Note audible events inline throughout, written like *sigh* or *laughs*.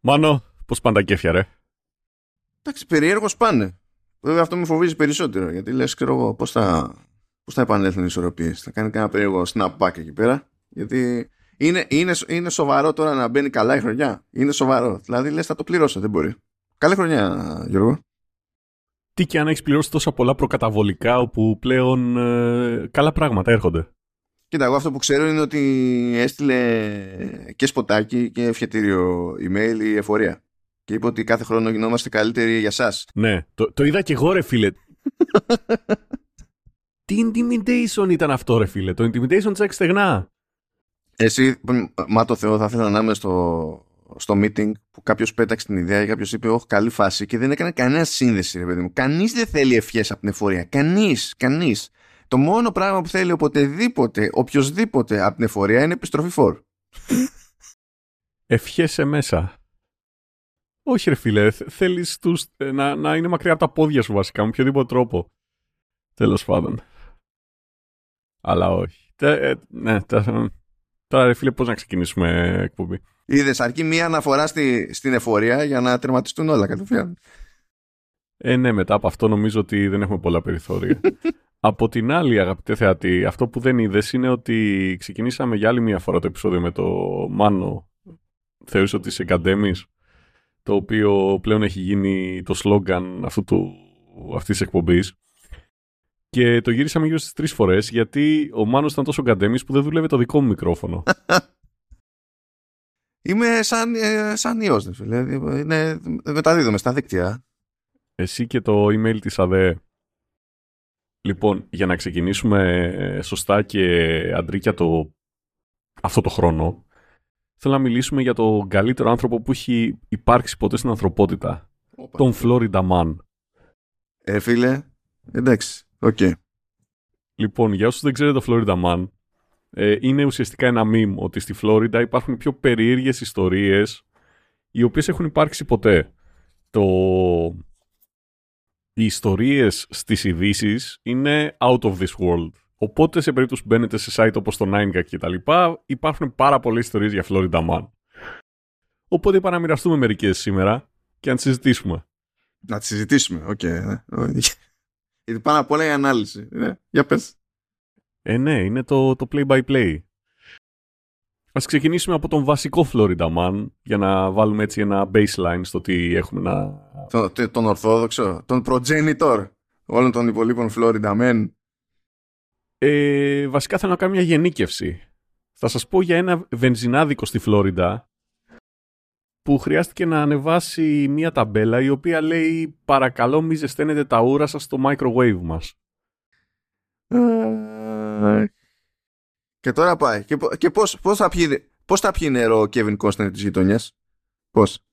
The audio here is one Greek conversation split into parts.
Μάνο, πώς πάνε τα κέφια, ρε; Εντάξει, περίεργω πάνε. Βέβαια αυτό με φοβίζει περισσότερο γιατί λες, ξέρω εγώ, πώς θα, πώς θα επανέλθουν οι ισορροπίες. Θα κάνει κανένα περίεργο snapback εκεί πέρα. Γιατί είναι, είναι, είναι σοβαρό τώρα να μπαίνει καλά η χρονιά. Είναι σοβαρό. Δηλαδή λες, θα το πληρώσω, δεν μπορεί. Καλή χρονιά, Γιώργο. Τι και αν έχεις πληρώσει τόσα πολλά προκαταβολικά όπου πλέον ε, καλά πράγματα έρχονται. Κοίτα, εγώ αυτό που ξέρω είναι ότι έστειλε και σποτάκι και ευχετήριο email η εφορία. Και είπε ότι κάθε χρόνο γινόμαστε καλύτεροι για σας. Ναι, το, το είδα και εγώ ρε φίλε. *laughs* Τι intimidation ήταν αυτό ρε φίλε; Το intimidation τσακ στεγνά. Εσύ, μα το Θεό, θα ήθελα να είμαι στο, στο meeting που κάποιος πέταξε την ιδέα ή κάποιος είπε: Όχι, καλή φάση και δεν έκανε κανένα σύνδεση, ρε παιδί μου. Κανείς δεν θέλει ευχές από την εφορία. Κανείς, κανείς. Το μόνο πράγμα που θέλει οποτεδήποτε, οποιοδήποτε από την εφορία είναι επιστροφή φόρ. Ευχέσαι μέσα. Όχι ρε φίλε, θέλεις τους, ε, να, να είναι μακριά από τα πόδια σου βασικά, με οποιοδήποτε τρόπο. Τέλος πάντων. Αλλά όχι. Τε, ε, ναι, τε, τώρα ρε φίλε πώς να ξεκινήσουμε εκπομπή. Είδες αρκεί μία αναφορά στη, στην εφορία για να τερματιστούν όλα κατευθείαν. Ε, ναι, μετά από αυτό νομίζω ότι δεν έχουμε πολλά περιθώρια. *laughs* από την άλλη, αγαπητέ θεατή, αυτό που δεν είδες είναι ότι ξεκινήσαμε για άλλη μία φορά το επεισόδιο με το Μάνο. Θεωρείς ότι είσαι καντέμης, το οποίο πλέον έχει γίνει το σλόγκαν αυτού του, αυτής της εκπομπής. Και το γυρίσαμε γύρω στις τρεις φορές, γιατί ο Μάνος ήταν τόσο καντέμης που δεν δούλευε το δικό μου μικρόφωνο. *laughs* Είμαι σαν, ε, σαν ιός, φίλε. Είναι, μεταδίδομαι στα δίκτυα. Εσύ και το email της ΑΑΔΕ. Λοιπόν, για να ξεκινήσουμε ε, σωστά και αντρίκια το, αυτό το χρόνο, θέλω να μιλήσουμε για τον καλύτερο άνθρωπο που έχει υπάρξει ποτέ στην ανθρωπότητα. Ώπα. Τον Florida Man. Ε, φίλε, εντάξει, ok. Okay. Λοιπόν, για όσους δεν ξέρετε το Florida Man, ε, είναι ουσιαστικά ένα meme ότι στη Φλόριντα υπάρχουν πιο περίεργες ιστορίες οι οποίες έχουν υπάρξει ποτέ. Το... Οι ιστορίες στις ειδήσεις είναι out of this world. Οπότε σε περίπτωση που μπαίνετε σε site όπως το 9gag και τα λοιπά, υπάρχουν πάρα πολλές ιστορίες για Florida Man. Οπότε είπα να μοιραστούμε μερικές σήμερα και να τις συζητήσουμε. Να τις συζητήσουμε, ok. Okay. Γιατί πάνω απ' όλα η ανάλυση. Ναι. Για πες. Ε, ναι, είναι το, το play-by-play. Ας ξεκινήσουμε από τον βασικό Florida Man για να βάλουμε έτσι ένα baseline στο τι έχουμε να... Τον, τον ορθόδοξο, τον progenitor όλων των υπολείπων Florida Men. Ε, βασικά θέλω να κάνω μια γενίκευση. Θα σας πω για ένα βενζινάδικο στη Φλόριντα που χρειάστηκε να ανεβάσει μια ταμπέλα η οποία λέει «Παρακαλώ μη ζεσταίνετε τα ούρα σας στο microwave μας». Και τώρα πάει. Και, και πώς, πώς, θα πιει, πώς θα πιει νερό ο Kevin Costner της γειτονιάς; Πώς;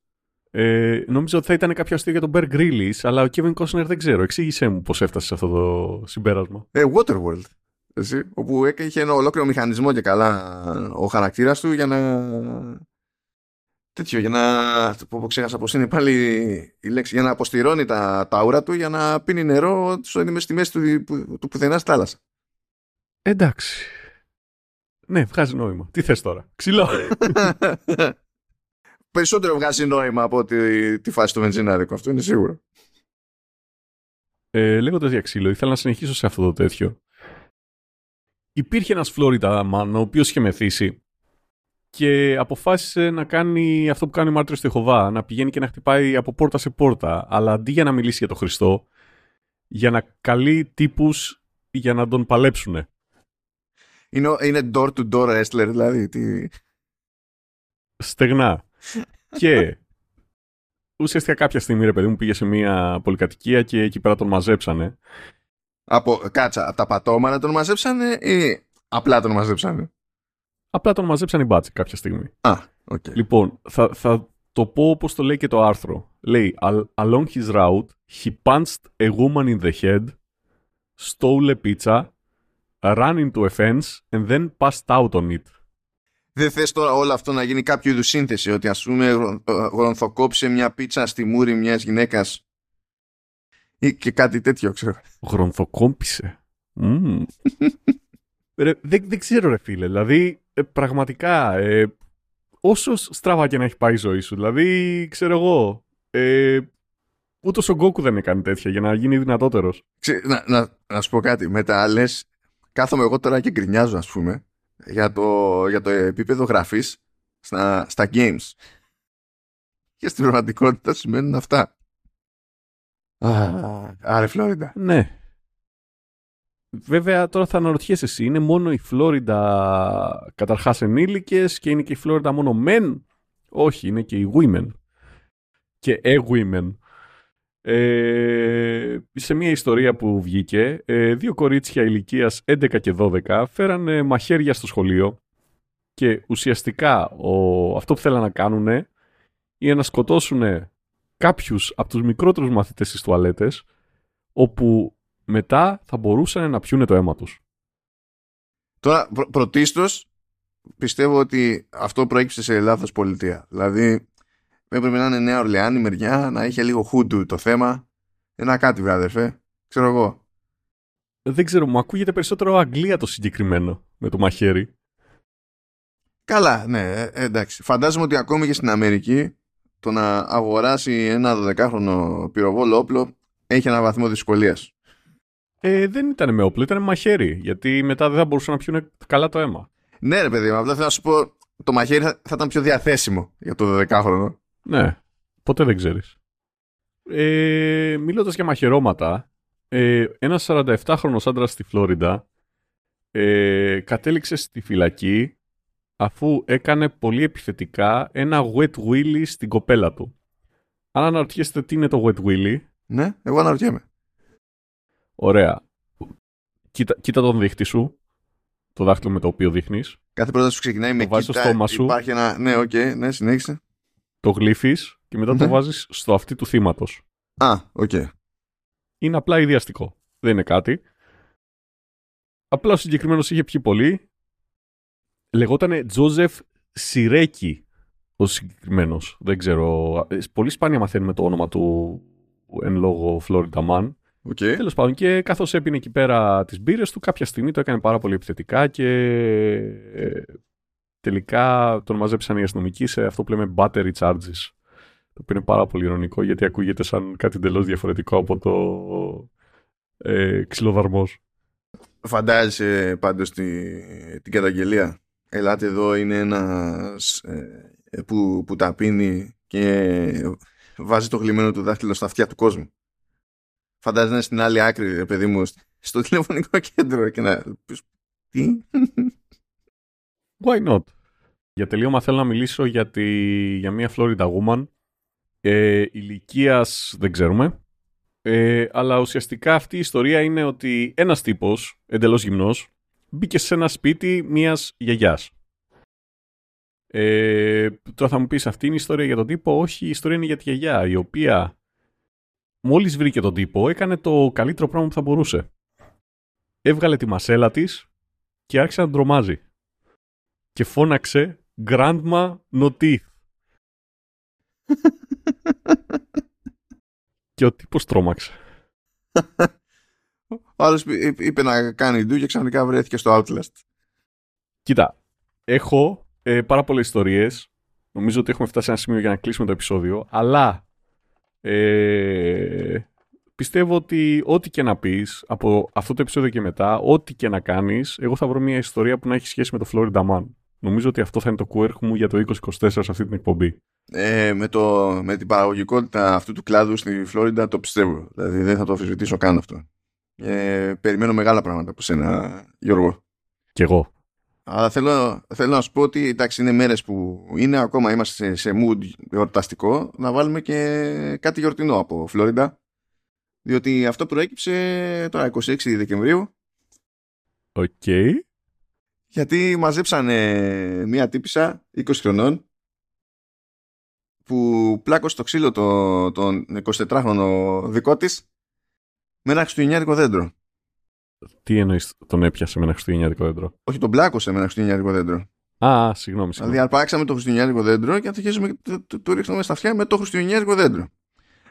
Ε, νόμιζα ότι θα ήταν κάποιο αστείο για τον Bear Grylls, αλλά ο Kevin Costner δεν ξέρω. Εξήγησέ μου πώς έφτασε σε αυτό το συμπέρασμα. Ε, Waterworld. Εσύ, όπου είχε ένα ολόκληρο μηχανισμό και καλά ο χαρακτήρας του για να... Τέτοιο, για να... Που ξέχασα πώς είναι πάλι η λέξη. Για να αποστηρώνει τα, τα ούρα του για να πίνει νερό στη μέση του, του, του πουθενάς στη θάλασσα. Εντάξει. Ναι, βγάζει νόημα. Τι θες τώρα; Ξυλό. *laughs* Περισσότερο βγάζει νόημα από τη, τη φάση του βενζινάδικου. Αυτό είναι σίγουρο. Ε, Λέγοντας για ξύλο, ήθελα να συνεχίσω σε αυτό το τέτοιο. Υπήρχε ένας Φλόριντα Μαν, ο οποίος είχε μεθύσει και αποφάσισε να κάνει αυτό που κάνει ο Μάρτυρος του Ιχωβά, να πηγαίνει και να χτυπάει από πόρτα σε πόρτα, αλλά αντί για να μιλήσει για τον Χριστό, για να καλεί τύπους για να τον παλέψουνε. Είναι, είναι door-to-door wrestler, δηλαδή. Τι... Στεγνά. και ουσιαστικά κάποια στιγμή, ρε παιδί μου, πήγε σε μια πολυκατοικία και εκεί πέρα τον μαζέψανε. Από, κάτσε, από τα πατώματα τον μαζέψανε ή απλά τον μαζέψανε; Απλά τον μαζέψανε οι μπάτσοι κάποια στιγμή. Α, ok. Okay. Λοιπόν, θα, θα το πω όπως το λέει και το άρθρο. Λέει, along his route, he punched a woman in the head, stole a pizza, ran into a fence and then passed out on it. Δεν θες τώρα όλο αυτό να γίνει κάποιο είδους σύνθεση, ότι ας πούμε γρονθοκόψε μια πίτσα στη μούρη μιας γυναίκας ή και κάτι τέτοιο, ξέρω. Γρονθοκόμπησε. Mm. *laughs* ρε, δεν, δεν ξέρω ρε φίλε, δηλαδή ε, πραγματικά ε, όσο στραβά και να έχει πάει η ζωή σου. Δηλαδή, ξέρω εγώ, ε, ούτε ο Γκόκου δεν έκανε τέτοια για να γίνει δυνατότερος. Να, να, να σου πω κάτι. Με τα άλλε, κάθομαι εγώ τώρα και γκρινιάζω, ας πούμε, για το, για το επίπεδο γραφής στα, στα games. Και στην πραγματικότητα σημαίνουν αυτά. Άρε Φλόριντα. Ναι. Βέβαια τώρα θα αναρωτιέσαι εσύ, είναι μόνο η Φλόριντα καταρχάς ενήλικες και είναι και η Φλόριντα μόνο men. Όχι, είναι και οι women. Και e women. Ε, σε μια ιστορία που βγήκε, ε, δύο κορίτσια ηλικίας 11 και 12 φέρανε μαχαίρια στο σχολείο και ουσιαστικά ο, αυτό που θέλανε να κάνουν είναι να σκοτώσουν κάποιους από τους μικρότερους μαθητές στις τουαλέτες όπου μετά θα μπορούσαν να πιούνε το αίμα τους. Τώρα, πρω, πρωτίστως, πιστεύω ότι αυτό προέκυψε σε λάθος πολιτεία. Δηλαδή, έπρεπε να είναι Νέα Ορλεάνη μεριά, να είχε λίγο χούντου το θέμα. Ένα κάτι, βράδερφε. Ξέρω εγώ. Δεν ξέρω, μου ακούγεται περισσότερο Αγγλία το συγκεκριμένο με το μαχαίρι. Καλά, ναι, ε, εντάξει. Φαντάζομαι ότι ακόμη και στην Αμερική το να αγοράσει ένα 12χρονο πυροβόλο όπλο έχει ένα βαθμό δυσκολίας. Ε, δεν ήταν με όπλο, ήταν με μαχαίρι. Γιατί μετά δεν θα μπορούσαν να πιούν καλά το αίμα. Ναι, ρε παιδί μου, απλά θέλω να σου πω το μαχαίρι θα, θα ήταν πιο διαθέσιμο για το 12χρονο. Ναι, ποτέ δεν ξέρεις. Ε, Μιλώντας για μαχαιρώματα, ε, ένας 47χρονο άντρας στη Φλόριντα ε, κατέληξε στη φυλακή αφού έκανε πολύ επιθετικά ένα wet willy στην κοπέλα του. Αν αναρωτιέστε τι είναι το wet willy... Ναι, εγώ αναρωτιέμαι. Ωραία. Κοίτα, κοίτα τον δείχτη σου, το δάχτυλο με το οποίο δείχνεις. Κάθε πρόταση σου ξεκινάει με κοίτα, στο στόμα σου. Υπάρχει ένα... Ναι, ok, okay, ναι, συνέχισε. Το γλύφεις και μετά το ναι. βάζεις στο αυτί του θύματος. Α, ok. Okay. Είναι απλά αηδιαστικό. Δεν είναι κάτι. Απλά ο συγκεκριμένος είχε πιει πολύ λεγότανε Τζόζεφ Σιρέκη ο συγκεκριμένος. Δεν ξέρω. Ε, πολύ σπάνια μαθαίνουμε το όνομα του εν λόγω Florida Man. Okay. Τέλος πάντων, και καθώς έπινε εκεί πέρα τις μπύρες του, κάποια στιγμή το έκανε πάρα πολύ επιθετικά και ε, τελικά τον μαζέψαν οι αστυνομικοί σε αυτό που λέμε battery charges. Το οποίο είναι πάρα πολύ ειρωνικό γιατί ακούγεται σαν κάτι εντελώς διαφορετικό από το ε, ξυλοδαρμός. Φαντάζεσαι πάντως την καταγγελία; Ελάτε εδώ είναι ένας ε, που, που τα πίνει και βάζει το γλυμμένο του δάχτυλο στα αυτιά του κόσμου. Φαντάζεσαι να είναι στην άλλη άκρη, παιδί μου, στο τηλεφωνικό κέντρο και να πεις τι; Why not? Για τελείωμα θέλω να μιλήσω για, τη, για μια Florida woman ε, ηλικίας δεν ξέρουμε ε, αλλά ουσιαστικά αυτή η ιστορία είναι ότι ένας τύπος εντελώς γυμνός μπήκε σε ένα σπίτι μιας γιαγιάς. Ε, τώρα θα μου πεις αυτή είναι η ιστορία για τον τύπο; Όχι, η ιστορία είναι για τη γιαγιά, η οποία μόλις βρήκε τον τύπο έκανε το καλύτερο πράγμα που θα μπορούσε. Έβγαλε τη μασέλα της και άρχισε να τρομάζει. Και φώναξε Grandma No Teeth. και ο τύπος τρόμαξε. Ο άλλος είπε να κάνει ντου και ξαφνικά βρέθηκε στο Outlast. Κοίτα, έχω ε, πάρα πολλές ιστορίες. Νομίζω ότι έχουμε φτάσει σε ένα σημείο για να κλείσουμε το επεισόδιο. Αλλά ε, πιστεύω ότι ό,τι και να πεις από αυτό το επεισόδιο και μετά, ό,τι και να κάνεις, εγώ θα βρω μια ιστορία που να έχει σχέση με το Florida Man. Νομίζω ότι αυτό θα είναι το quirk μου για το 2024 σε αυτή την εκπομπή. Ε, με, το, με την παραγωγικότητα αυτού του κλάδου στη Φλόριντα το πιστεύω. Δηλαδή δεν θα το αμφισβητήσω καν αυτό. Ε, περιμένω μεγάλα πράγματα από σένα, Γιώργο. Κι εγώ. Αλλά θέλω, θέλω να σου πω ότι εντάξει είναι μέρες που είναι ακόμα είμαστε σε, σε mood γιορταστικό να βάλουμε και κάτι γιορτινό από Φλόριντα διότι αυτό προέκυψε τώρα 26 Δεκεμβρίου Ok okay. Γιατί μαζέψανε μία τύπησα 20 χρονών που πλάκωσε το ξύλο τον, τον 24χρονο δικό της με ένα χριστουγεννιάτικο δέντρο. Τι εννοείς τον έπιασε με ένα χριστουγεννιάτικο δέντρο; Όχι, τον πλάκωσε με ένα χριστουγεννιάτικο δέντρο. Α, συγγνώμη. συγγνώμη. Δηλαδή, αρπάξαμε το χριστουγεννιάτικο δέντρο και αρχίσαμε το, το, το ρίχνουμε στα αυτιά με το χριστουγεννιάτικο δέντρο.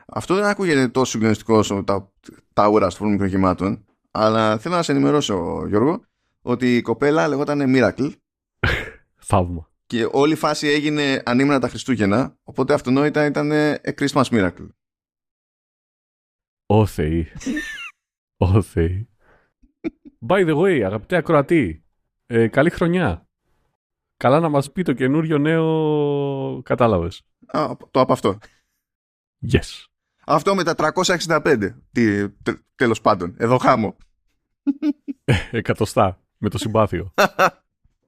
Αυτό δεν ακούγεται τόσο συγκλονιστικός όσο τα, τα ούρα στο μικροκυμάτων, αλλά θέλω να σε ενημερώσω, Γιώργο, ότι η κοπέλα λεγόταν Miracle. *laughs* Θαύμα. Και όλη η φάση έγινε ανήμενα τα Χριστούγεννα, οπότε αυτονόητα ήταν a Christmas miracle. Ω Θεή. Ω Θεή. By the way, αγαπητέ ακροατή, ε, καλή χρονιά. Καλά να μας πει το καινούριο νέο κατάλαβες. Α, το από αυτό. Yes. Αυτό με τα 365. Τι, τέλος πάντων. Εδώ χάμω. *laughs* Εκατοστά. Με το συμπάθειο. *laughs*